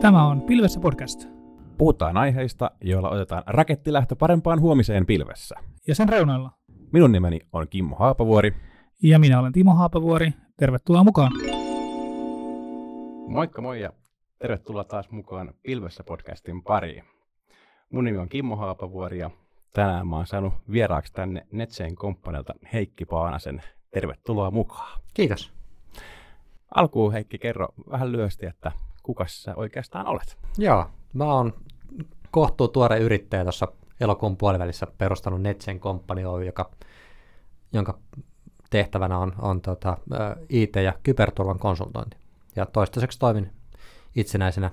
Tämä on Pilvessä podcast Puhutaan aiheista, joilla otetaan rakettilähtö parempaan huomiseen pilvessä. ja sen reunoilla. Minun nimeni on Kimmo Haapavuori. Ja minä olen Timo Haapavuori. Tervetuloa mukaan. Moikka moi ja tervetuloa taas mukaan Pilvessä podcastin pariin. Mun nimi on Kimmo Haapavuori ja tänään mä oon saanut vieraaksi tänne Netseen komppanilta Heikki Paanasen. Tervetuloa mukaan. Kiitos. Alkuun Heikki, kerro vähän lyhyesti, että kuka sä oikeastaan olet? Joo, mä oon kohtuu tuore yrittäjä tuossa elokuun puolivälissä perustanut Netsen Company Oy, joka, jonka tehtävänä on, on tota, IT- ja kyberturvan konsultointi. Ja toistaiseksi toimin itsenäisenä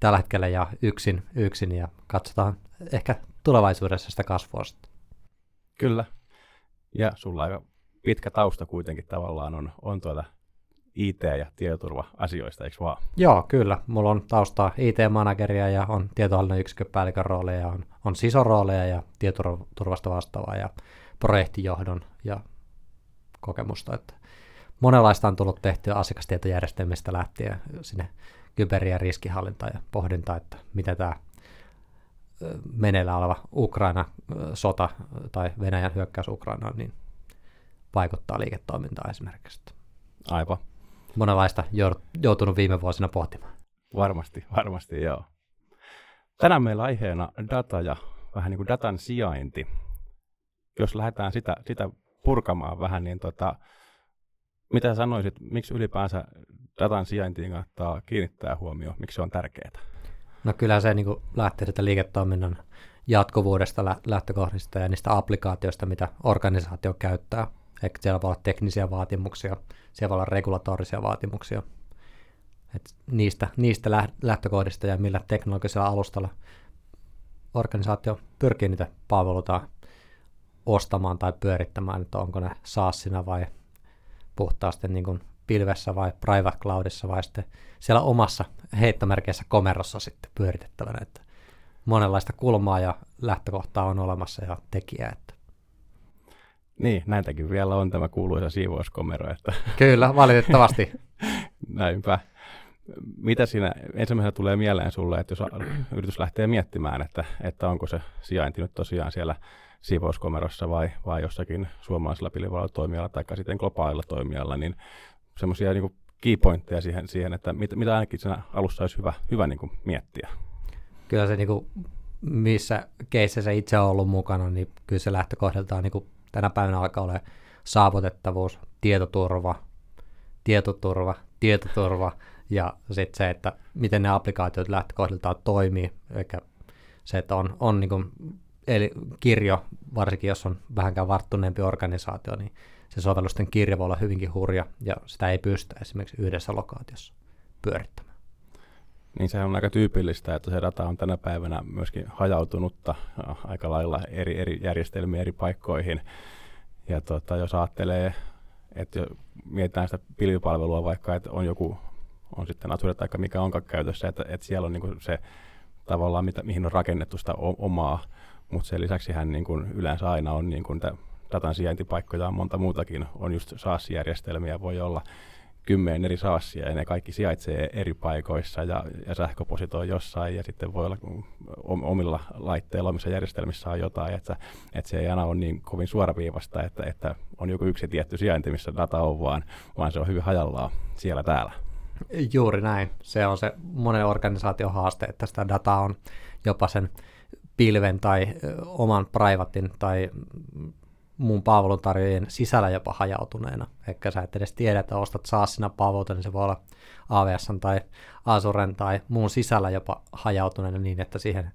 tällä hetkellä ja yksin, yksin ja katsotaan ehkä tulevaisuudessa sitä kasvua sitten. Kyllä. Ja sulla aika pitkä tausta kuitenkin tavallaan on, on tuota IT- ja tietoturva-asioista, eikö vaan? Joo, kyllä. Mulla on taustaa IT-manageria ja on tietohallinnon yksikköpäällikön rooleja, on, on sisorooleja ja tietoturvasta vastaavaa ja projektijohdon ja kokemusta. Että monenlaista on tullut tehtyä asiakastietojärjestelmistä lähtien sinne kyber- ja riskihallintaan ja pohdintaa, että mitä tämä meneillään oleva Ukraina-sota tai Venäjän hyökkäys Ukrainaan niin vaikuttaa liiketoimintaan esimerkiksi. Aivan. Monenlaista joutunut viime vuosina pohtimaan. Varmasti, varmasti joo. Tänään meillä aiheena data ja vähän niin kuin datan sijainti. Jos lähdetään sitä, sitä purkamaan vähän, niin tota, mitä sanoisit, miksi ylipäänsä datan sijaintiin kannattaa kiinnittää huomioon, miksi se on tärkeää? No kyllä se niin lähtee sitä liiketoiminnan jatkuvuudesta lä- lähtökohdista ja niistä applikaatioista, mitä organisaatio käyttää. Ehkä siellä voi olla teknisiä vaatimuksia, siellä voi olla regulatorisia vaatimuksia. Et niistä, niistä lä- lähtökohdista ja millä teknologisella alustalla organisaatio pyrkii niitä palveluita ostamaan tai pyörittämään, että onko ne SaaSina vai puhtaasti niin kuin pilvessä vai private cloudissa vai sitten siellä omassa heittomerkeissä komerossa sitten pyöritettävänä, että monenlaista kulmaa ja lähtökohtaa on olemassa ja tekijää. Niin, näitäkin vielä on tämä kuuluisa siivouskomero, että Kyllä, valitettavasti. näinpä. Mitä siinä ensimmäisenä tulee mieleen sulle, että jos yritys lähtee miettimään, että, että onko se sijainti nyt tosiaan siellä siivouskomerossa vai, vai jossakin suomalaisella pilvipalvelutoimijalla tai sitten globaalilla toimijalla, niin semmoisia niin keypointteja siihen, siihen että mit, mitä ainakin siinä alussa olisi hyvä, hyvä niin kuin miettiä. kyllä se niinku, missä keisseissä itse on ollut mukana, niin kyllä se lähtökohdaltaan niinku tänä päivänä alkaa olla saavutettavuus, tietoturva, tietoturva, tietoturva ja sitten se, että miten ne applikaatiot lähtökohdiltaan toimii, eikä se, että on, on niinku, eli kirjo, varsinkin jos on vähänkään varttuneempi organisaatio, niin se sovellusten kirjo voi olla hyvinkin hurja ja sitä ei pystytä esimerkiksi yhdessä lokaatiossa pyörittämään. Niin sehän on aika tyypillistä, että se data on tänä päivänä myöskin hajautunutta aika lailla eri, eri järjestelmiä eri paikkoihin. Ja tota, jos ajattelee, että mietitään sitä pilvipalvelua vaikka, että on joku, on sitten Azure tai mikä onkaan käytössä, että, että siellä on niin se tavallaan, mitä, mihin on rakennettu sitä omaa, mutta sen lisäksi hän niin kuin yleensä aina on niin kuin datan sijaintipaikkoja on monta muutakin, on just SaaS-järjestelmiä, voi olla kymmenen eri SaaSia ja ne kaikki sijaitsee eri paikoissa ja, ja sähköpositoi jossain ja sitten voi olla om- omilla laitteilla, omissa järjestelmissä on jotain, että, että se ei aina ole niin kovin suoraviivasta, että, että on joku yksi tietty sijainti, missä data on, vaan, vaan se on hyvin hajallaan siellä täällä. Juuri näin. Se on se monen organisaation haaste, että sitä dataa on jopa sen pilven tai oman privatin tai muun palveluntarjoajien sisällä jopa hajautuneena. Ehkä sä et edes tiedä, että ostat SaaSina palveluita, niin se voi olla AWS tai Azuren tai muun sisällä jopa hajautuneena niin, että siihen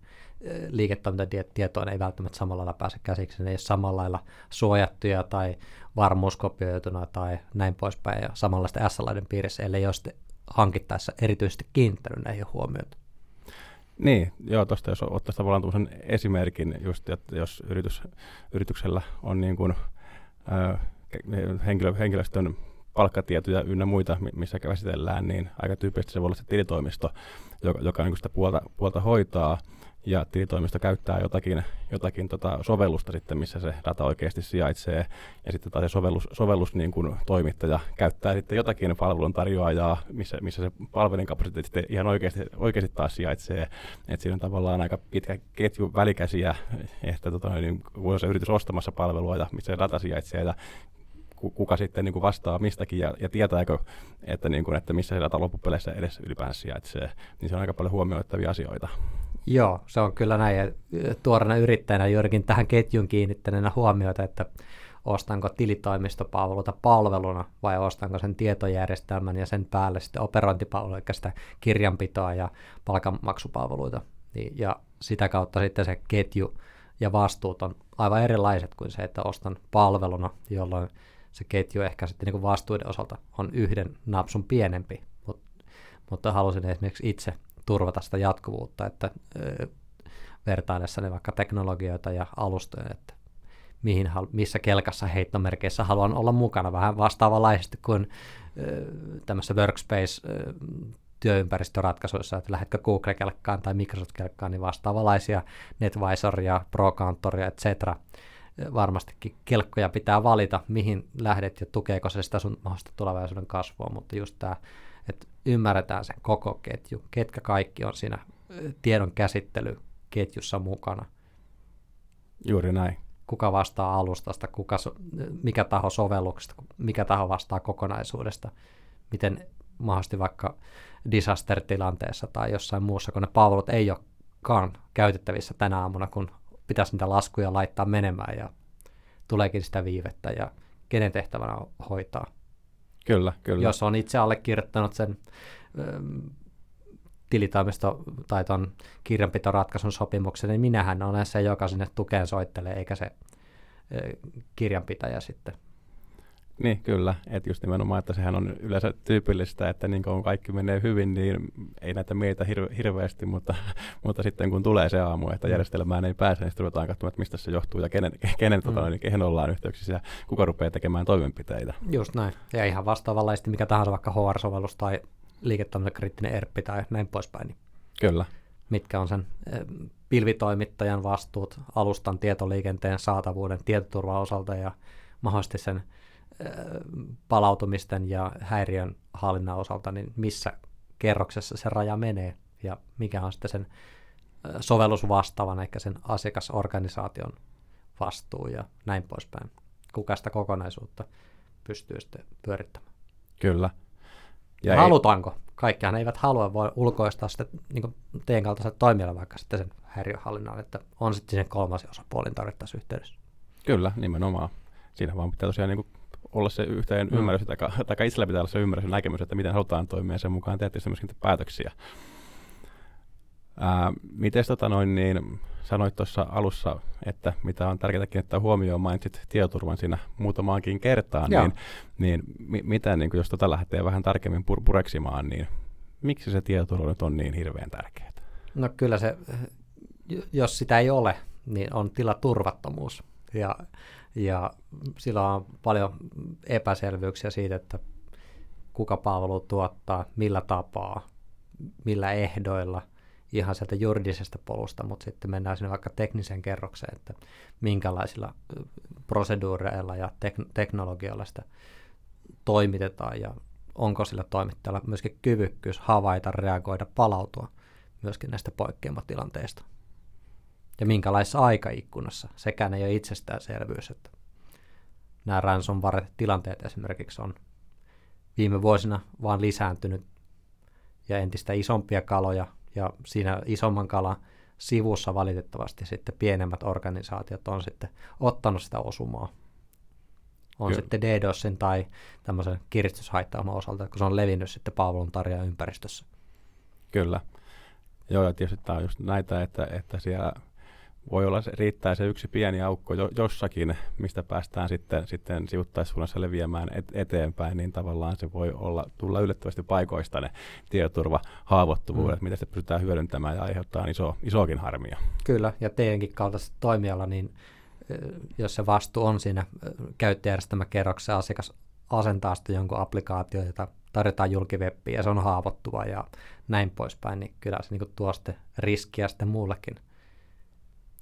ö, liiketoimintatietoon ei välttämättä samalla lailla pääse käsiksi. Ne ei ole samalla lailla suojattuja tai varmuuskopioituna tai näin poispäin ja samanlaista SLAiden piirissä, ellei ole sitten hankittaessa erityisesti kiinnittänyt näihin huomioita. Niin, joo, tuosta jos ottaisi tavallaan tuollaisen esimerkin, just, että jos yritys, yrityksellä on niin kuin, ö, henkilö, henkilöstön palkkatietoja ynnä muita, mi- missä käsitellään, niin aika tyypillisesti se voi olla se tilitoimisto, joka, joka niin sitä puolta, puolta hoitaa, ja tilitoimisto käyttää jotakin, jotakin tota sovellusta sitten, missä se data oikeasti sijaitsee, ja sitten taas se sovellus, sovellus niin kuin toimittaja käyttää sitten jotakin palveluntarjoajaa, missä, missä se palvelun kapasiteetti sitten ihan oikeasti, oikeasti taas sijaitsee, että siinä on tavallaan aika pitkä ketju välikäsiä, että tota, niin, kun se yritys ostamassa palvelua ja missä se data sijaitsee, ja kuka sitten niin kuin vastaa mistäkin ja, ja tietääkö, että, niin kuin, että missä se data loppupeleissä edes ylipäänsä sijaitsee, niin se on aika paljon huomioittavia asioita. Joo, se on kyllä näin. Ja tuorena yrittäjänä juurikin tähän ketjun kiinnittäneenä huomioita, että ostanko tilitoimistopalveluita palveluna vai ostanko sen tietojärjestelmän ja sen päälle sitten operointipalveluja, eli sitä kirjanpitoa ja palkanmaksupalveluita. Niin, ja sitä kautta sitten se ketju ja vastuut on aivan erilaiset kuin se, että ostan palveluna, jolloin se ketju ehkä sitten niin vastuuden osalta on yhden napsun pienempi, Mut, mutta halusin esimerkiksi itse turvata sitä jatkuvuutta, että ö, vertaillessani vaikka teknologioita ja alustoja, että mihin, missä kelkassa heittomerkeissä haluan olla mukana, vähän vastaavanlaisesti kuin tämmöisessä workspace työympäristöratkaisuissa, että lähdetkö Google-kelkkaan tai Microsoft-kelkkaan, niin vastaavanlaisia NetVisoria, ProCountoria, etc. Varmastikin kelkkoja pitää valita, mihin lähdet ja tukeeko se sitä sun mahdollista tulevaisuuden kasvua, mutta just tämä, ymmärretään sen koko ketju, ketkä kaikki on siinä tiedon käsittelyketjussa mukana. Juuri näin. Kuka vastaa alustasta, kuka, mikä taho sovelluksesta, mikä taho vastaa kokonaisuudesta, miten mahdollisesti vaikka disaster-tilanteessa tai jossain muussa, kun ne palvelut ei olekaan käytettävissä tänä aamuna, kun pitäisi niitä laskuja laittaa menemään ja tuleekin sitä viivettä ja kenen tehtävänä on hoitaa. Kyllä, kyllä. Jos on itse allekirjoittanut sen ähm, tilitoimisto tai tuon kirjanpitoratkaisun sopimuksen, niin minähän olen se, joka sinne tukeen soittelee, eikä se äh, kirjanpitäjä sitten. Niin, kyllä. Että just nimenomaan, että sehän on yleensä tyypillistä, että niin kun kaikki menee hyvin, niin ei näitä meitä hir- hirveästi, mutta, mutta sitten kun tulee se aamu, että mm. järjestelmään ei pääse, niin sitten ruvetaan katsomaan, että mistä se johtuu ja kenen, kenen tota mm. tota, niin kehen ollaan yhteyksissä ja kuka rupeaa tekemään toimenpiteitä. Just näin. Ja ihan vastaavanlaisesti mikä tahansa vaikka HR-sovellus tai liiketoimintakriittinen ERP tai näin poispäin. Niin kyllä. Mitkä on sen pilvitoimittajan vastuut alustan tietoliikenteen saatavuuden tietoturvan osalta ja mahdollisesti sen palautumisten ja häiriön hallinnan osalta, niin missä kerroksessa se raja menee ja mikä on sitten sen sovellusvastaavan, eikä sen asiakasorganisaation vastuu ja näin poispäin. Kuka sitä kokonaisuutta pystyy sitten pyörittämään. Kyllä. Ja, halutaanko? Ei... Kaikkihan eivät halua, voi ulkoistaa sitten niin teidän kaltaiselle toimijalle vaikka sitten sen häiriöhallinnan, että on sitten sen kolmas osapuolin tarvittaessa yhteydessä. Kyllä, nimenomaan. Siinä vaan pitää tosiaan niin olla se yhteen mm. ymmärrys, tai, tai itsellä pitää olla se ymmärrys ja näkemys, että miten halutaan toimia sen mukaan teette myöskin päätöksiä. Ää, miten tota noin, niin, sanoit tuossa alussa, että mitä on tärkeää kiinnittää huomioon, mainitsit tietoturvan siinä muutamaankin kertaan, Joo. niin, niin mi, mitä, niin jos tota lähtee vähän tarkemmin pur- pureksimaan, niin miksi se tietoturva nyt on niin hirveän tärkeää? No kyllä se, jos sitä ei ole, niin on tila turvattomuus. Ja ja sillä on paljon epäselvyyksiä siitä, että kuka palvelu tuottaa, millä tapaa, millä ehdoilla, ihan sieltä juridisesta polusta, mutta sitten mennään sinne vaikka tekniseen kerrokseen, että minkälaisilla proseduureilla ja tek- teknologioilla sitä toimitetaan ja onko sillä toimittajalla myöskin kyvykkyys havaita, reagoida, palautua myöskin näistä poikkeamatilanteista ja minkälaisessa aikaikkunassa. Sekään ei ole itsestäänselvyys, että nämä ransomware-tilanteet esimerkiksi on viime vuosina vaan lisääntynyt ja entistä isompia kaloja ja siinä isomman kalan sivussa valitettavasti sitten pienemmät organisaatiot on sitten ottanut sitä osumaa. On Kyllä. sitten DDoSin tai tämmöisen kiristyshaittaaman osalta, kun se on levinnyt sitten palveluntarjoajan ympäristössä. Kyllä. Joo, ja tietysti tämä on just näitä, että, että siellä voi olla, se, riittää se yksi pieni aukko jo, jossakin, mistä päästään sitten, sitten sivuttaissuunnassa leviämään et, eteenpäin, niin tavallaan se voi olla, tulla yllättävästi paikoista ne tietoturva-haavoittuvuudet, mm. mitä se pystytään hyödyntämään ja aiheuttaa iso, isokin harmia. Kyllä, ja teidänkin kaltaisella toimijalla, niin jos se vastuu on siinä käyttäjärjestelmäkerroksessa, asiakas asentaa sitten jonkun applikaatio, jota tarjotaan julkiveppiä ja se on haavoittuva ja näin poispäin, niin kyllä se niin tuo sitten riskiä sitten muullekin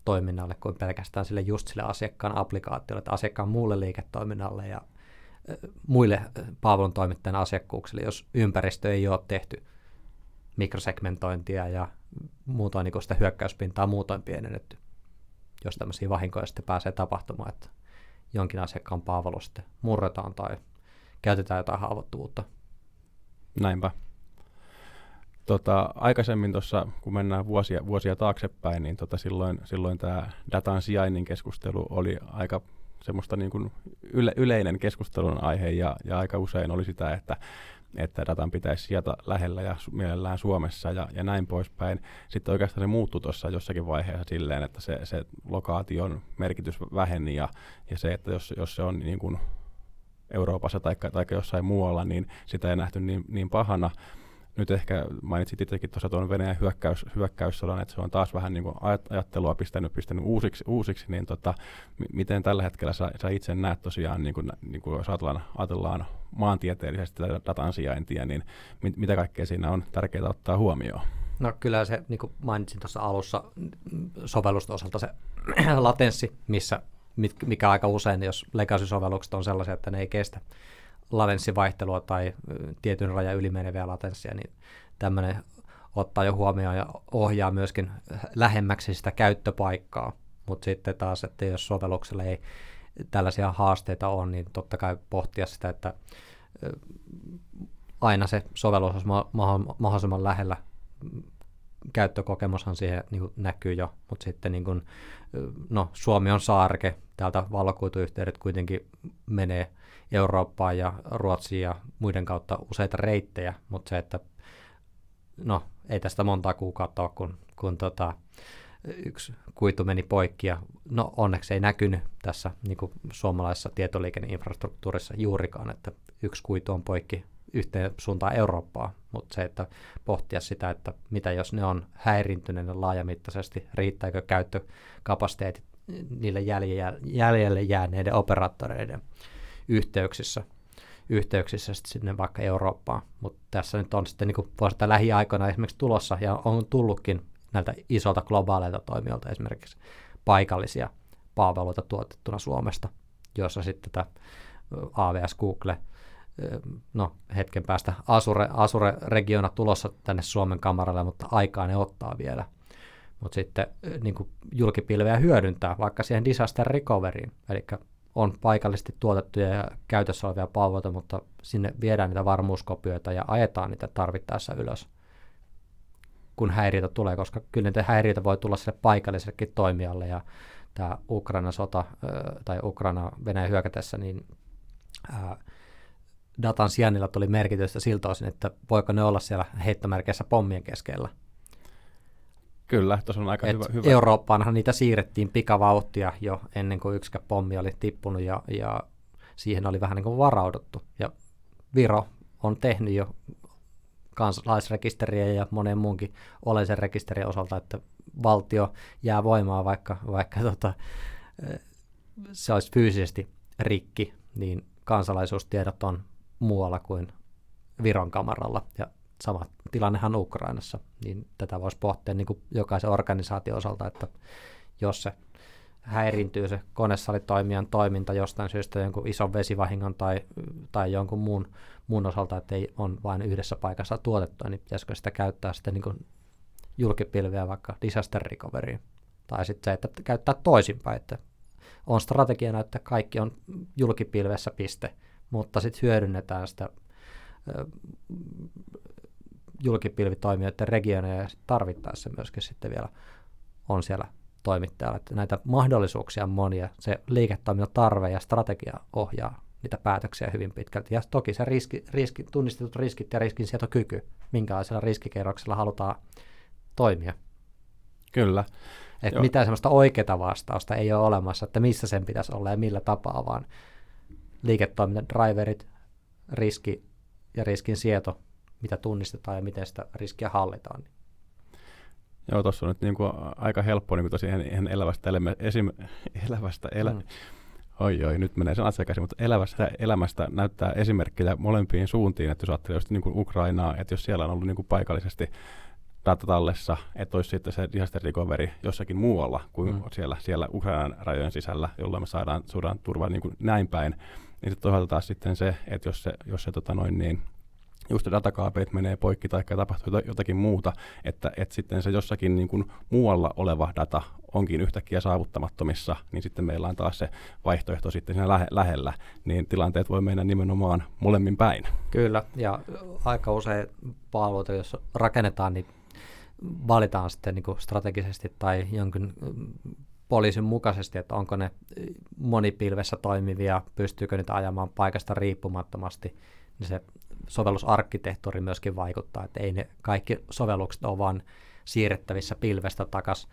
toiminnalle kuin pelkästään sille just sille asiakkaan applikaatiolle, että asiakkaan muulle liiketoiminnalle ja muille palveluntoimittajan asiakkuuksille, jos ympäristö ei ole tehty mikrosegmentointia ja muutoin niin sitä hyökkäyspintaa muutoin pienennetty, jos tämmöisiä vahinkoja sitten pääsee tapahtumaan, että jonkin asiakkaan palvelu sitten murretaan tai käytetään jotain haavoittuvuutta. Näinpä. Tota, aikaisemmin tuossa, kun mennään vuosia, vuosia taaksepäin, niin tota, silloin, silloin tämä datan sijainnin keskustelu oli aika semmoista niin kuin yle, yleinen keskustelun aihe ja, ja aika usein oli sitä, että, että datan pitäisi sijata lähellä ja mielellään Suomessa ja, ja näin poispäin. Sitten oikeastaan se muuttui tuossa jossakin vaiheessa silleen, että se, se lokaation merkitys väheni ja, ja se, että jos, jos se on niin kuin Euroopassa tai, tai jossain muualla, niin sitä ei nähty niin, niin pahana nyt ehkä mainitsit itsekin tuossa tuon Venäjän hyökkäys, hyökkäyssodan, että se on taas vähän niin kuin ajattelua pistänyt, pistänyt uusiksi, uusiksi niin tota, miten tällä hetkellä sä, sä itse näet tosiaan, niin kuin, niin kuin jos ajatellaan, ajatellaan maantieteellisesti tätä datan sijaintia, niin mit, mitä kaikkea siinä on tärkeää ottaa huomioon? No kyllä se, niin kuin mainitsin tuossa alussa, sovellusta osalta se latenssi, missä, mikä aika usein, jos legacy-sovellukset on sellaisia, että ne ei kestä latenssivaihtelua tai tietyn rajan yli meneviä latenssia, niin tämmöinen ottaa jo huomioon ja ohjaa myöskin lähemmäksi sitä käyttöpaikkaa. Mutta sitten taas, että jos sovelluksella ei tällaisia haasteita on, niin totta kai pohtia sitä, että aina se sovellus olisi mahdollisimman lähellä. Käyttökokemushan siihen niin näkyy jo, mutta sitten niin kuin, no, Suomi on saarke, täältä valokuituyhteydet kuitenkin menee – Eurooppaan ja Ruotsiin ja muiden kautta useita reittejä, mutta se, että no ei tästä monta kuukautta ole, kun, kun tota, yksi kuitu meni poikki ja no onneksi ei näkynyt tässä niin kuin suomalaisessa tietoliikenneinfrastruktuurissa juurikaan, että yksi kuitu on poikki yhteen suuntaan Eurooppaa, mutta se, että pohtia sitä, että mitä jos ne on häirintyneet laajamittaisesti, riittääkö käyttökapasiteetit niille jäljelle jääneiden operaattoreiden yhteyksissä, yhteyksissä sitten sinne vaikka Eurooppaan. Mutta tässä nyt on sitten niin vuosittain lähiaikoina esimerkiksi tulossa, ja on tullutkin näiltä isolta globaaleilta toimijoilta esimerkiksi paikallisia palveluita tuotettuna Suomesta, joissa sitten tämä AWS Google, no hetken päästä Azure, Azure-regiona tulossa tänne Suomen kamaralle, mutta aikaa ne ottaa vielä. Mutta sitten niin julkipilveä hyödyntää vaikka siihen disaster recoveryin, eli on paikallisesti tuotettuja ja käytössä olevia palveluita, mutta sinne viedään niitä varmuuskopioita ja ajetaan niitä tarvittaessa ylös, kun häiriötä tulee, koska kyllä niitä häiriöitä voi tulla sille paikallisellekin toimijalle ja tämä Ukrainan sota tai Ukraina Venäjän hyökätessä, niin datan sijainnilla tuli merkitystä siltä osin, että voiko ne olla siellä heittomerkeissä pommien keskellä – Kyllä, tuossa on aika hyvä, hyvä. Eurooppaanhan niitä siirrettiin pikavauhtia jo ennen kuin yksikä pommi oli tippunut ja, ja siihen oli vähän niin kuin varauduttu. Ja Viro on tehnyt jo kansalaisrekisteriä ja monen muunkin oleellisen rekisterien osalta, että valtio jää voimaan, vaikka, vaikka tota, se olisi fyysisesti rikki, niin kansalaisuustiedot on muualla kuin Viron kamaralla. Ja sama tilannehan Ukrainassa, niin tätä voisi pohtia niin kuin jokaisen organisaation osalta, että jos se häirintyy se konesalitoimijan toiminta jostain syystä jonkun ison vesivahingon tai, tai jonkun muun, muun osalta, että ei on vain yhdessä paikassa tuotettu, niin pitäisikö sitä käyttää sitten niin julkipilveä vaikka disaster recoveryin. Tai sitten se, että käyttää toisinpäin, että on strategiana, että kaikki on julkipilvessä piste, mutta sitten hyödynnetään sitä julkipilvitoimijoiden regioneja ja tarvittaessa myöskin sitten vielä on siellä toimittajalla. Että näitä mahdollisuuksia on monia. Se liiketoimintatarve ja strategia ohjaa niitä päätöksiä hyvin pitkälti. Ja toki se riski, riski, tunnistetut riskit ja riskinsietokyky, minkälaisella riskikerroksella halutaan toimia. Kyllä. Että mitään sellaista oikeaa vastausta ei ole olemassa, että missä sen pitäisi olla ja millä tapaa, vaan liiketoiminta-driverit, riski ja riskin sieto mitä tunnistetaan ja miten sitä riskiä hallitaan. Joo, tuossa on nyt niin kuin aika helppo niin kuin tosiaan ihan elävästä, elämä, esim, elävästä elä, mm. Oi, oi, nyt menee sanat sekaisin, mutta elävästä elämästä näyttää esimerkkejä molempiin suuntiin, että jos ajattelee just niin kuin Ukrainaa, että jos siellä on ollut niin kuin paikallisesti datatallessa, että olisi sitten se disaster recovery jossakin muualla kuin Mm. siellä, siellä Ukrainan rajojen sisällä, jolloin me saadaan, saadaan turvaa niin kuin näin päin. Niin sitten toisaalta taas sitten se, että jos se, jos se tota noin niin, just datakaapelit menee poikki tai tapahtuu jota- jotakin muuta, että, että sitten se jossakin niin kuin muualla oleva data onkin yhtäkkiä saavuttamattomissa, niin sitten meillä on taas se vaihtoehto sitten siinä lähe, lähellä, niin tilanteet voi mennä nimenomaan molemmin päin. Kyllä, ja aika usein palveluita, jos rakennetaan, niin valitaan sitten niin kuin strategisesti tai jonkin mm, poliisin mukaisesti, että onko ne monipilvessä toimivia, pystyykö niitä ajamaan paikasta riippumattomasti, niin se sovellusarkkitehtuuri myöskin vaikuttaa, että ei ne kaikki sovellukset ole vaan siirrettävissä pilvestä takaisin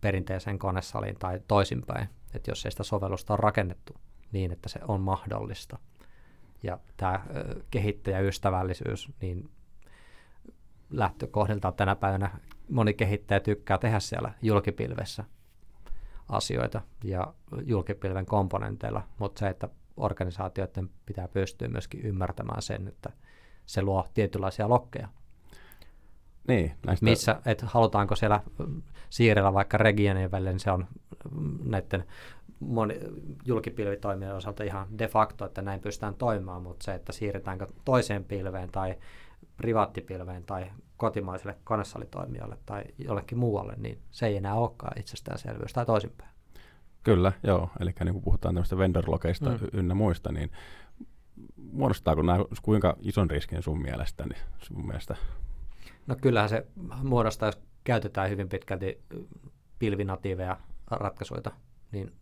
perinteiseen konesaliin tai toisinpäin, että jos ei sitä sovellusta on rakennettu niin, että se on mahdollista. Ja tämä kehittäjäystävällisyys, niin lähtökohdiltaan tänä päivänä moni kehittäjä tykkää tehdä siellä julkipilvessä asioita ja julkipilven komponenteilla, mutta se, että organisaatioiden pitää pystyä myöskin ymmärtämään sen, että se luo tietynlaisia lokkeja. Niin, näistä, Missä, että halutaanko siellä mm, siirrellä vaikka regionien välillä, niin se on mm, näiden moni, julkipilvitoimien osalta ihan de facto, että näin pystytään toimimaan, mutta se, että siirretäänkö toiseen pilveen tai privaattipilveen tai kotimaiselle konesalitoimijalle tai jollekin muualle, niin se ei enää olekaan itsestäänselvyys tai toisinpäin. Kyllä, joo. Eli niin kun puhutaan tämmöistä vendor-lokeista Mm. ynnä muista, niin muodostaako nämä kuinka ison riskin sun mielestä? Niin sun mielestä? No kyllähän se muodostaa, jos käytetään hyvin pitkälti pilvinatiiveja ratkaisuja, niin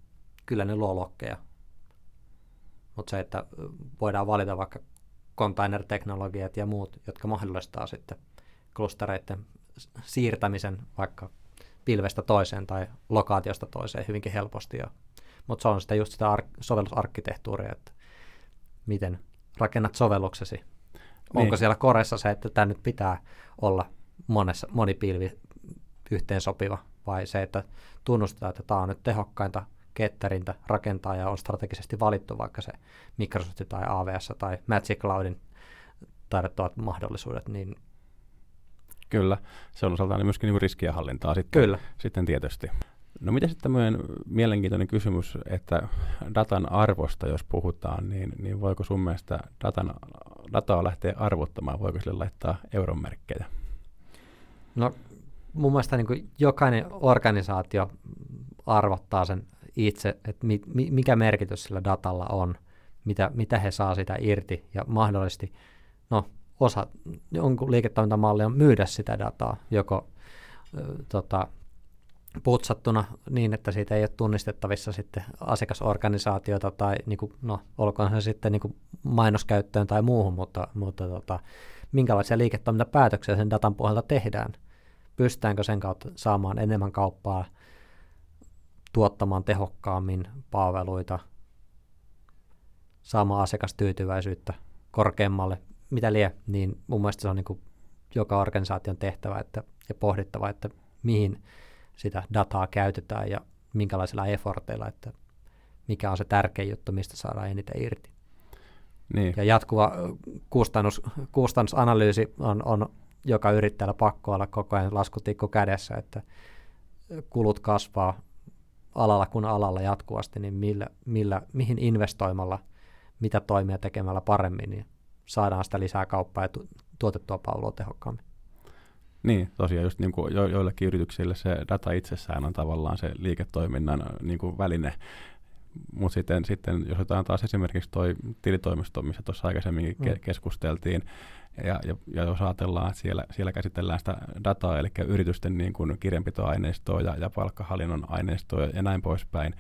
kyllä ne luo lokkeja. Mutta se, että voidaan valita vaikka container-teknologiat ja muut, jotka mahdollistaa sitten klustereiden siirtämisen vaikka pilvestä toiseen tai lokaatiosta toiseen hyvinkin helposti. Ja, mutta se on sitä just sitä ar- sovellusarkkitehtuuria, että miten rakennat sovelluksesi. Onko Niin. siellä koressa se, että tämä nyt pitää olla monessa, monipilvi yhteen sopiva, vai se, että tunnustetaan, että tämä on nyt tehokkainta, ketterintä rakentaa ja on strategisesti valittu vaikka se Microsoft tai AWS tai Magic Cloudin tarjottavat mahdollisuudet, niin Kyllä, se on osaltaan myöskin niin riskien hallintaa sitten, kyllä. sitten tietysti. No mitä sitten tämmöinen mielenkiintoinen kysymys, että datan arvosta jos puhutaan, niin, niin voiko sun mielestä datan, dataa lähteä arvottamaan, voiko sille laittaa euronmerkkejä? No mun mielestä niin kuin jokainen organisaatio arvottaa sen itse, että mi, mi, mikä merkitys sillä datalla on, mitä, mitä he saa sitä irti ja mahdollisesti, no osa jonkun liiketoimintamalli on myydä sitä dataa, joko tota, putsattuna niin, että siitä ei ole tunnistettavissa sitten asiakasorganisaatiota tai niin kuin, no, olkoon se sitten niin kuin mainoskäyttöön tai muuhun, mutta, mutta tota, minkälaisia liiketoimintapäätöksiä sen datan pohjalta tehdään. Pystytäänkö sen kautta saamaan enemmän kauppaa, tuottamaan tehokkaammin palveluita, saamaan asiakastyytyväisyyttä korkeammalle, mitä lie, niin mun mielestä se on niin kuin joka organisaation tehtävä että, ja pohdittava, että mihin sitä dataa käytetään ja minkälaisilla efforteilla, että mikä on se tärkein juttu, mistä saadaan eniten irti. Niin, Ja jatkuva ö, kustannus, kustannusanalyysi on, on joka yrittäjällä pakko olla koko ajan laskutikku kädessä, että kulut kasvaa alalla kun alalla jatkuvasti, niin millä, millä, mihin investoimalla, mitä toimia tekemällä paremmin, niin saadaan sitä lisää kauppaa ja tu- tuotettua palvelua tehokkaammin. Niin, tosiaan just niin kuin jo, joillekin yrityksille se data itsessään on tavallaan se liiketoiminnan niin kuin väline, mutta sitten, sitten jos otetaan taas esimerkiksi toi tilitoimisto, missä tuossa aikaisemminkin ke- Mm. keskusteltiin, ja, ja, ja jos ajatellaan, että siellä, siellä käsitellään sitä dataa, eli yritysten niin kuin kirjanpitoaineistoa ja, ja palkkahallinnon aineistoa ja, ja näin poispäin,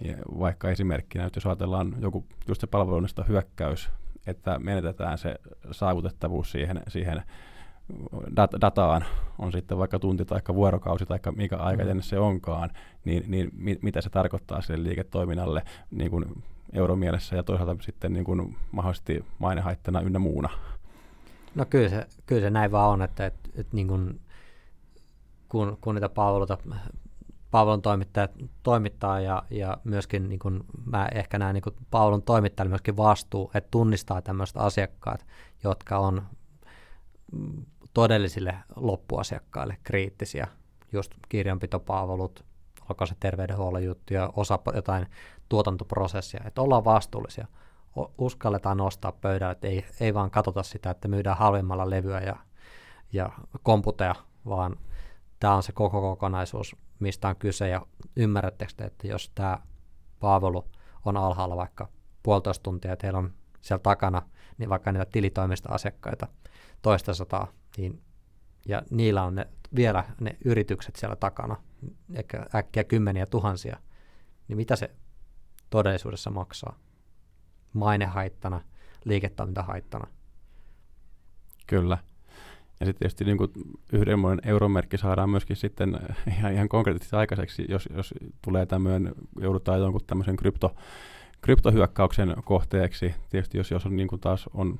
ja vaikka esimerkkinä, että jos ajatellaan joku just se palvelunnista hyökkäys, että menetetään se saavutettavuus siihen, siihen dat- dataan, on sitten vaikka tunti tai vuorokausi tai mikä aikajänne se onkaan, niin, niin mi- mitä se tarkoittaa sille liiketoiminnalle niin kuin euromielessä ja toisaalta sitten niin kuin mahdollisesti mainehaittana ynnä muuna. No kyllä se, kyllä se näin vaan on, että, että, että niin kuin, kun, kun niitä palveluita palvelun toimittajat toimittaa ja, ja myöskin niin kuin mä ehkä näen niin kuin palvelun toimittajille myöskin vastuu, että tunnistaa tämmöiset asiakkaat, jotka on todellisille loppuasiakkaille kriittisiä, just kirjanpitopalvelut, onko se terveydenhuollon juttu ja osa jotain tuotantoprosessia, että ollaan vastuullisia, uskalletaan nostaa pöydälle, että ei, ei vaan katsota sitä, että myydään halvimmalla levyä ja, ja komputeja, vaan tämä on se koko kokonaisuus, mistä on kyse ja ymmärrättekö te, että jos tämä palvelu on alhaalla vaikka puolitoista tuntia ja teillä on siellä takana niin vaikka niitä tilitoimista asiakkaita toista sataa, niin, ja niillä on ne, vielä ne yritykset siellä takana, ehkä äkkiä kymmeniä tuhansia, niin mitä se todellisuudessa maksaa? Mainehaittana, liiketoimintahaittana. Kyllä. Ja sitten tietysti niin kuin yhdenmoinen euromerkki saadaan myöskin sitten ihan, ihan konkreettisesti aikaiseksi, jos, jos tulee tämmöinen, joudutaan jonkun tämmöisen krypto, kryptohyökkäyksen kohteeksi. Tietysti jos, jos on niin kuin taas on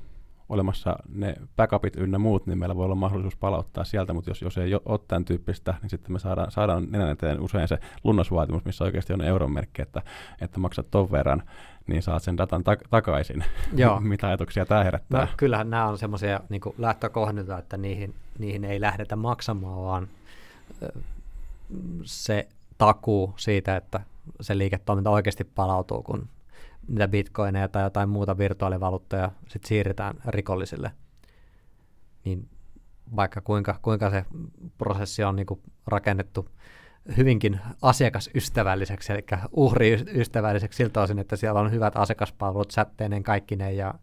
olemassa ne backupit ynnä muut, niin meillä voi olla mahdollisuus palauttaa sieltä, mutta jos, jos ei ole tämän tyyppistä, niin sitten me saadaan, saadaan nenän eteen usein se lunnasvaatimus, missä oikeasti on euromerkki, että, että maksat ton verran, niin saat sen datan tak- takaisin. Joo. Mitä ajatuksia tämä herättää? No, kyllähän nämä on semmoisia niin lähtökohdilta, että niihin, niihin ei lähdetä maksamaan, vaan se takuu siitä, että se liiketoiminta oikeasti palautuu, kun niitä bitcoineja tai jotain muuta virtuaalivaluuttoja sit siirretään rikollisille, niin vaikka kuinka, kuinka se prosessi on niin rakennettu hyvinkin asiakasystävälliseksi, eli uhriystävälliseksi siltä osin, että siellä on hyvät asiakaspalvelut sätteineen ne ja,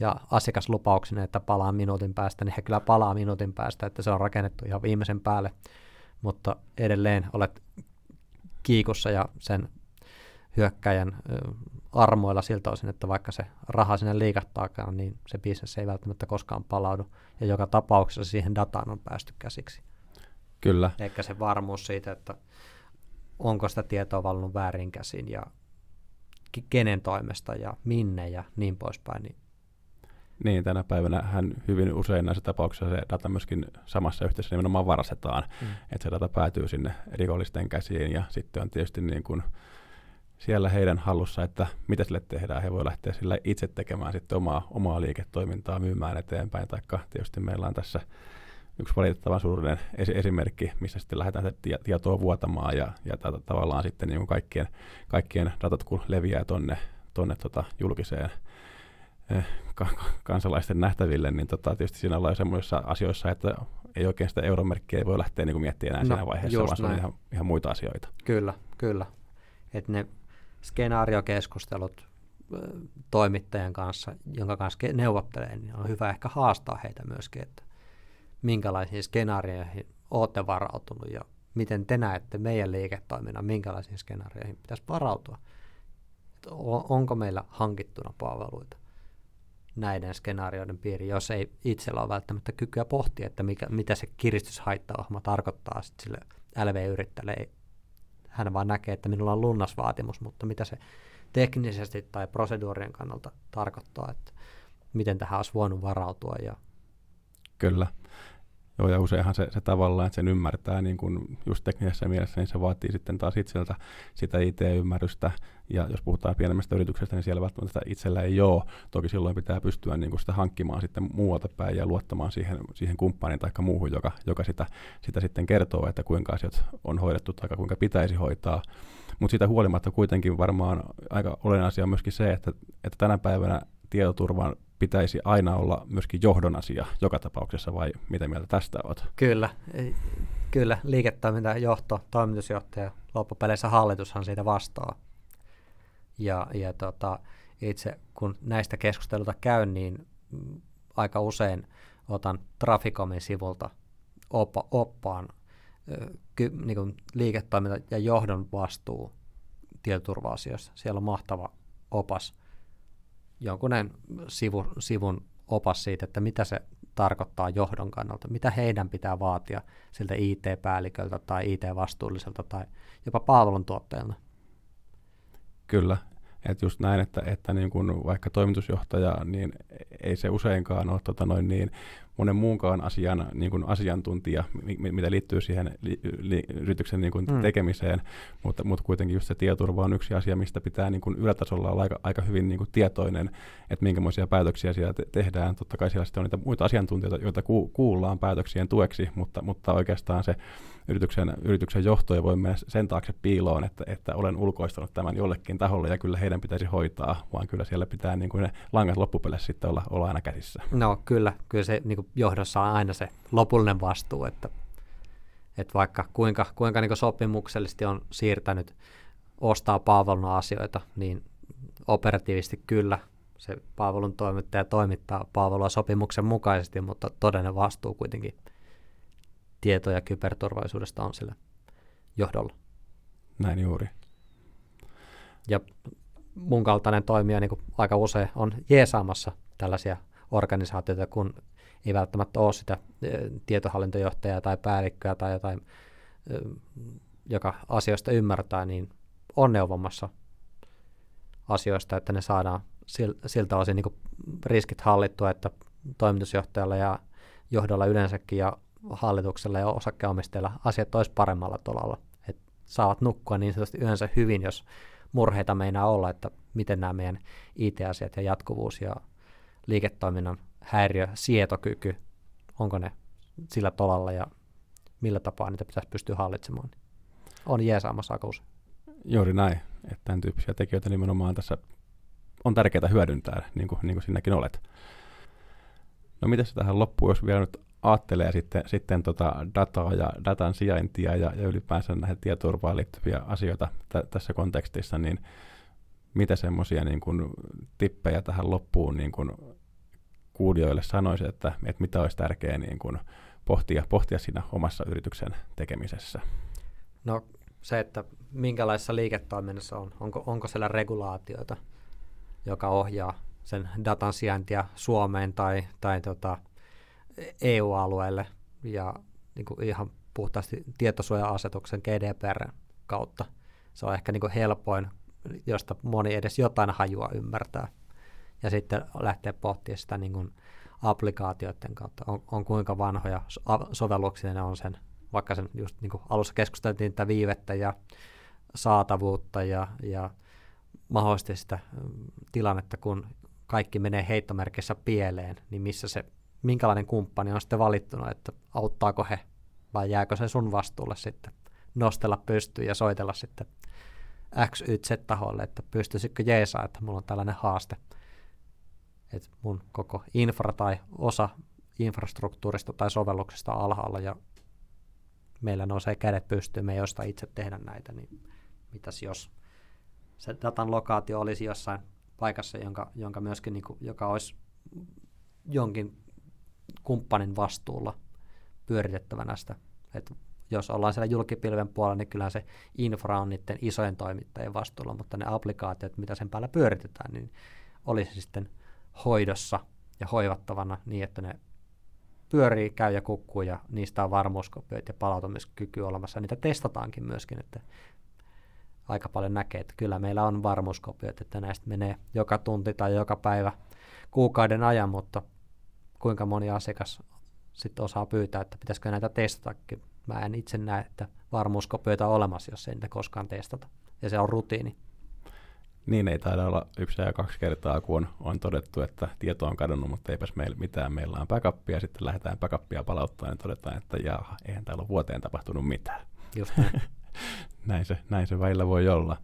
ja asiakaslupauksinen, että palaa minuutin päästä, niin he kyllä palaa minuutin päästä, että se on rakennettu ihan viimeisen päälle, mutta edelleen olet kiikussa ja sen hyökkäjän armoilla siltä osin, että vaikka se raha sinne liikattaakaan, niin se bisnes ei välttämättä koskaan palaudu. Ja joka tapauksessa siihen dataan on päästy käsiksi. Kyllä. Eikä se varmuus siitä, että onko sitä tietoa valunut väärin käsin ja kenen toimesta ja minne ja niin poispäin. Niin, niin tänä päivänä hän hyvin usein näissä tapauksissa se data myöskin samassa yhteydessä nimenomaan varastetaan, mm. että se data päätyy sinne rikollisten käsiin ja sitten on tietysti niin kuin siellä heidän hallussa, että mitä sille tehdään. He voi lähteä sillä itse tekemään sitten omaa, omaa liiketoimintaa myymään eteenpäin. Taikka tietysti meillä on tässä yksi valitettavan suurinen esimerkki, missä sitten lähdetään tietoa vuotamaan ja, ja tätä, tavallaan sitten niin kuin kaikkien, kaikkien datat kun leviää tonne, tonne tota julkiseen eh, kansalaisten nähtäville, niin tota, tietysti siinä ollaan semmoisissa asioissa, että ei oikein sitä euromerkkiä ei voi lähteä niin kuin miettimään enää no, siinä vaiheessa, vaan se on ihan, ihan muita asioita. Kyllä, kyllä. Että ne skenaariokeskustelut toimittajan kanssa, jonka kanssa neuvottelee, niin on hyvä ehkä haastaa heitä myöskin, että minkälaisiin skenaarioihin olette varautunut ja miten te näette meidän liiketoiminnan, minkälaisiin skenaarioihin pitäisi varautua. Että onko meillä hankittuna palveluita näiden skenaarioiden piiriin, jos ei itsellä ole välttämättä kykyä pohtia, että mikä, mitä se kiristyshaittaohjelma tarkoittaa sille LV-yrittäjälle hän vaan näkee, että minulla on lunnasvaatimus, mutta mitä se teknisesti tai proseduurien kannalta tarkoittaa, että miten tähän olisi voinut varautua. Ja... Kyllä. Joo, ja useinhan se, se tavallaan, että sen ymmärtää niin kuin just teknisessä mielessä, niin se vaatii sitten taas itseltä sitä IT-ymmärrystä. Ja jos puhutaan pienemmästä yrityksestä, niin siellä välttämättä itsellä ei ole. Toki silloin pitää pystyä niin kuin sitä hankkimaan sitten muualta päin ja luottamaan siihen, siihen kumppaniin tai muuhun, joka, joka sitä, sitä sitten kertoo, että kuinka asiat on hoidettu tai kuinka pitäisi hoitaa. Mutta siitä huolimatta kuitenkin varmaan aika olennainen asia on myöskin se, että, että tänä päivänä tietoturvan pitäisi aina olla myöskin johdon asia joka tapauksessa, vai mitä mieltä tästä olet? Kyllä, kyllä. Liiketoimintajohto, toimitusjohtaja, loppupeleissä hallitushan siitä vastaa. Ja, ja tota, itse kun näistä keskusteluita käyn, niin aika usein otan Traficomin sivulta oppa, oppaan ky, niin kuin liiketoiminta ja johdon vastuu tietoturva-asioissa. Siellä on mahtava opas jonkunen sivu, sivun opas siitä, että mitä se tarkoittaa johdon kannalta, mitä heidän pitää vaatia siltä IT-päälliköltä tai IT-vastuulliselta tai jopa palveluntuottajalta. Kyllä, että just näin, että, että niin kun vaikka toimitusjohtaja, niin ei se useinkaan ole tota noin niin monen muunkaan asian niin kuin asiantuntija, mitä liittyy siihen li, li, yrityksen niin kuin mm. tekemiseen, mutta, mutta kuitenkin just se tietoturva on yksi asia, mistä pitää niin kuin ylätasolla olla aika, aika hyvin niin kuin tietoinen, että minkälaisia päätöksiä siellä te- tehdään. Totta kai siellä sitten on niitä muita asiantuntijoita, joita ku, kuullaan päätöksien tueksi, mutta, mutta oikeastaan se yrityksen, yrityksen johto ei voi mennä sen taakse piiloon, että, että olen ulkoistanut tämän jollekin taholle ja kyllä heidän pitäisi hoitaa, vaan kyllä siellä pitää niin kuin ne langat loppupeleissä sitten olla, olla aina käsissä. No kyllä, kyllä se niin kuin johdossa on aina se lopullinen vastuu, että, että vaikka kuinka, kuinka niin kuin sopimuksellisesti on siirtänyt ostaa palvelun asioita, niin operatiivisesti kyllä se palvelun toimittaja toimittaa palvelua sopimuksen mukaisesti, mutta todellinen vastuu kuitenkin tieto- ja kyberturvallisuudesta on sillä johdolla. Näin juuri. Ja mun kaltainen toimija niin aika usein on jeesaamassa tällaisia organisaatioita, kun ei välttämättä ole sitä tietohallintojohtajaa tai päällikköä tai jotain, joka asioista ymmärtää, niin on neuvomassa asioista, että ne saadaan siltä osin niin riskit hallittua, että toimitusjohtajalla ja johdolla yleensäkin ja hallituksella ja osakkeenomistajilla asiat olisi paremmalla tolalla. Että saavat nukkua niin sanotusti yleensä hyvin, jos murheita meinaa olla, että miten nämä meidän IT-asiat ja jatkuvuus ja liiketoiminnan häiriö, sietokyky, onko ne sillä tolalla ja millä tapaa niitä pitäisi pystyä hallitsemaan. On jeesaamassa aika usein. Juuri näin, että tämän tyyppisiä tekijöitä nimenomaan tässä on tärkeää hyödyntää, niin kuin, niin kuin sinäkin olet. No miten se tähän loppuun, jos vielä nyt ajattelee sitten, sitten tota dataa ja datan sijaintia ja, ja ylipäänsä näihin tietoturvaan liittyviä asioita t- tässä kontekstissa, niin mitä semmoisia niin tippejä tähän loppuun niin kuin, kuulijoille sanoisi, että, että mitä olisi tärkeää niin kuin, pohtia, pohtia siinä omassa yrityksen tekemisessä? No se, että minkälaisessa liiketoiminnassa on, onko, onko siellä regulaatioita, joka ohjaa sen datan sijaintia Suomeen tai, tai tota, EU-alueelle ja niin kuin ihan puhtaasti tietosuoja-asetuksen GDPR kautta. Se on ehkä niin kuin helpoin, josta moni edes jotain hajua ymmärtää. Ja sitten lähtee pohtimaan sitä niin kuin applikaatioiden kautta, on, on kuinka vanhoja sovelluksia ne on sen, vaikka sen just niin kuin alussa keskusteltiin tätä viivettä ja saatavuutta ja, ja mahdollisesti sitä mm, tilannetta, kun kaikki menee heittomerkissä pieleen, niin missä se minkälainen kumppani on sitten valittunut, että auttaako he vai jääkö se sun vastuulle sitten nostella pystyyn ja soitella sitten X, Y, Z taholle, että pystyisikö jeesaa, että mulla on tällainen haaste, että mun koko infra tai osa infrastruktuurista tai sovelluksesta alhaalla ja meillä nousee kädet pystyyn, me ei osta itse tehdä näitä, niin mitäs jos se datan lokaatio olisi jossain paikassa, jonka, jonka myöskin, niin kuin, joka olisi jonkin kumppanin vastuulla pyöritettävänä sitä. Et jos ollaan siellä julkipilven puolella, niin kyllähän se infra on niiden isojen toimittajien vastuulla, mutta ne applikaatiot, mitä sen päällä pyöritetään, niin olisi sitten hoidossa ja hoivattavana niin, että ne pyörii, käy ja kukkuu ja niistä on varmuuskopiot ja palautumiskyky olemassa. Niitä testataankin myöskin, että aika paljon näkee, että kyllä meillä on varmuuskopiot, että näistä menee joka tunti tai joka päivä kuukauden ajan, mutta kuinka moni asiakas sitten osaa pyytää, että pitäisikö näitä testatakin. Mä en itse näe, että varmuuskopioita on olemassa, jos ei niitä koskaan testata. Ja se on rutiini. Niin ei taida olla yksi ja kaksi kertaa, kun on, on todettu, että tieto on kadonnut, mutta eipäs meillä mitään. Meillä on backupia, ja sitten lähdetään backupia palauttaa ja todetaan, että jaa, eihän täällä ole vuoteen tapahtunut mitään. Just näin. näin, se, näin se välillä voi olla.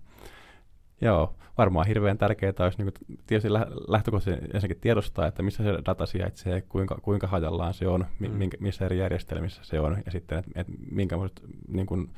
Joo, varmaan hirveän tärkeää olisi niin tietysti lähtökohtaisesti ensinnäkin tiedostaa, että missä se data sijaitsee, kuinka, kuinka hajallaan se on, mm. minkä, missä eri järjestelmissä se on, ja sitten, että, että minkä niin kuin,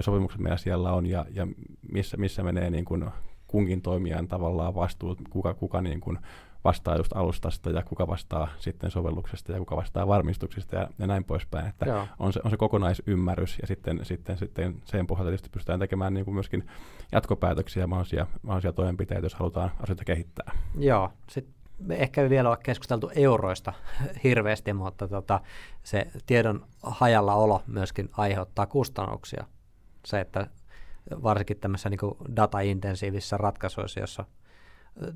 sopimukset meillä siellä on, ja, ja missä, missä menee niin kuin, kunkin toimijan tavallaan vastuu, kuka, kuka niin kuin, vastaa just alustasta ja kuka vastaa sitten sovelluksesta ja kuka vastaa varmistuksista ja, ja näin poispäin. Että on se, on se kokonaisymmärrys ja sitten, sitten, sitten sen pohjalta tietysti pystytään tekemään niin kuin myöskin jatkopäätöksiä ja mahdollisia, mahdollisia toimenpiteitä, jos halutaan asioita kehittää. Joo, sitten me ehkä ei vielä ole keskusteltu euroista hirveästi, mutta tota, se tiedon hajalla olo myöskin aiheuttaa kustannuksia. Se, että varsinkin tämmöisissä niin data-intensiivisissä ratkaisuissa, jossa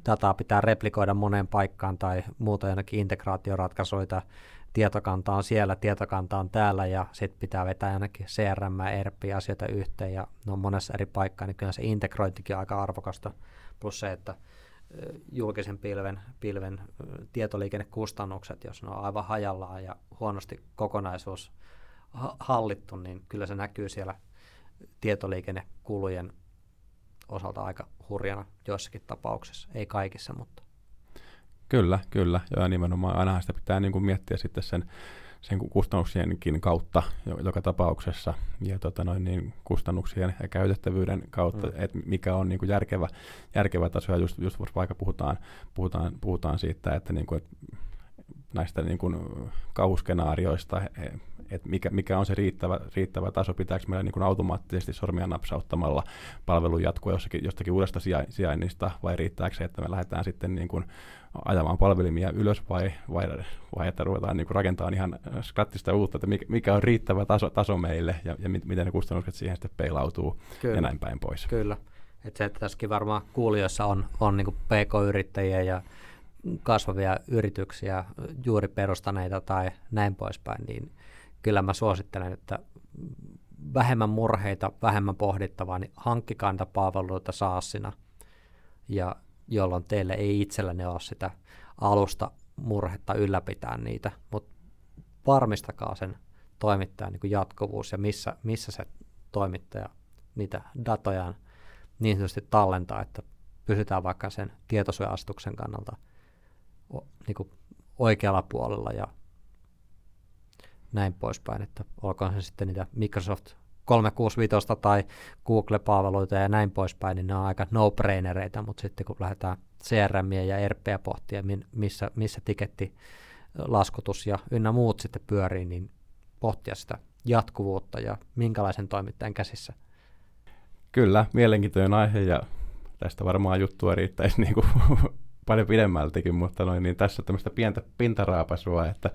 dataa pitää replikoida moneen paikkaan tai muuta jonnekin integraatioratkaisuita, tietokanta on siellä, tietokanta on täällä ja sitten pitää vetää ainakin CRM ja ERP-asioita yhteen ja ne on monessa eri paikkaa, niin kyllä se integrointikin on aika arvokasta. Plus se, että julkisen pilven, pilven tietoliikennekustannukset, jos ne on aivan hajallaan ja huonosti kokonaisuus hallittu, niin kyllä se näkyy siellä tietoliikennekulujen osalta aika hurjana joissakin tapauksissa, ei kaikissa, mutta. Kyllä, kyllä. Ja nimenomaan aina sitä pitää niin kuin miettiä sitten sen, sen kustannuksienkin kautta joka tapauksessa ja tota noin, niin kustannuksien ja käytettävyyden kautta, mm. että mikä on niin kuin järkevä, järkevä taso. Ja just, just vaikka puhutaan, puhutaan, puhutaan siitä, että, niin kuin, että näistä niin kuin kauhuskenaarioista, että mikä, mikä on se riittävä, riittävä taso, pitääkö meillä niin kuin automaattisesti sormia napsauttamalla palvelun jatkua jossakin, jostakin uudesta sijainnista, vai riittääkö se, että me lähdetään sitten niin kuin ajamaan palvelimia ylös, vai, vai, vai että ruvetaan niin kuin rakentamaan ihan skrattista uutta, että mikä, mikä on riittävä taso, taso meille, ja, ja miten ne kustannukset siihen sitten peilautuu, Kyllä. ja näin päin pois. Kyllä. Että se, että tässäkin varmaan kuulijoissa on, on niin pk-yrittäjiä ja kasvavia yrityksiä, juuri perustaneita tai näin poispäin, niin kyllä mä suosittelen, että vähemmän murheita, vähemmän pohdittavaa, niin hankkikaa niitä palveluita SaaSina, ja jolloin teille ei itsellenne ole sitä alusta murhetta ylläpitää niitä, mutta varmistakaa sen toimittajan niin jatkuvuus ja missä, missä se toimittaja niitä datojaan niin sanotusti tallentaa, että pysytään vaikka sen tietosuojastuksen kannalta niin kuin oikealla puolella ja näin poispäin, että olkoon se sitten niitä Microsoft 365 tai Google-palveluita ja näin poispäin, niin ne on aika no-brainereita, mutta sitten kun lähdetään CRM ja RPä pohtia, missä, missä tiketti, laskutus ja ynnä muut sitten pyörii, niin pohtia sitä jatkuvuutta ja minkälaisen toimittajan käsissä. Kyllä, mielenkiintoinen aihe ja tästä varmaan juttua riittäisi niin kuin paljon pidemmältikin, mutta noin, niin tässä tämmöistä pientä pintaraapasua, että,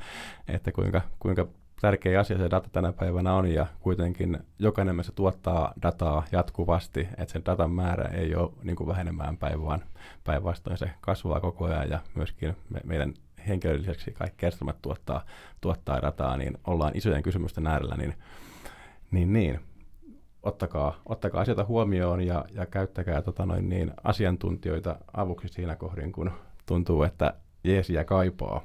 että kuinka, kuinka tärkeä asia se data tänä päivänä on ja kuitenkin jokainen meistä tuottaa dataa jatkuvasti, että sen datan määrä ei ole niin kuin vähenemään päin, vaan päinvastoin se kasvaa koko ajan ja myöskin me, meidän henkilön lisäksi kaikki järjestelmät tuottaa, tuottaa dataa, niin ollaan isojen kysymysten äärellä, niin, niin, niin ottakaa, ottakaa asioita huomioon ja, ja käyttäkää tota noin niin, asiantuntijoita avuksi siinä kohdin, kun tuntuu, että jeesiä kaipaa.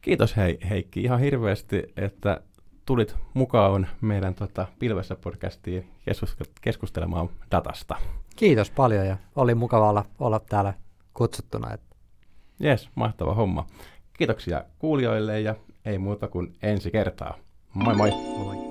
Kiitos hei, Heikki ihan hirveästi, että tulit mukaan meidän tota, Pilvessä podcastiin keskustelemaan datasta. Kiitos paljon ja oli mukava olla, olla täällä kutsuttuna. Jes, mahtava homma. Kiitoksia kuulijoille ja ei muuta kuin ensi kertaa. Moi moi! moi.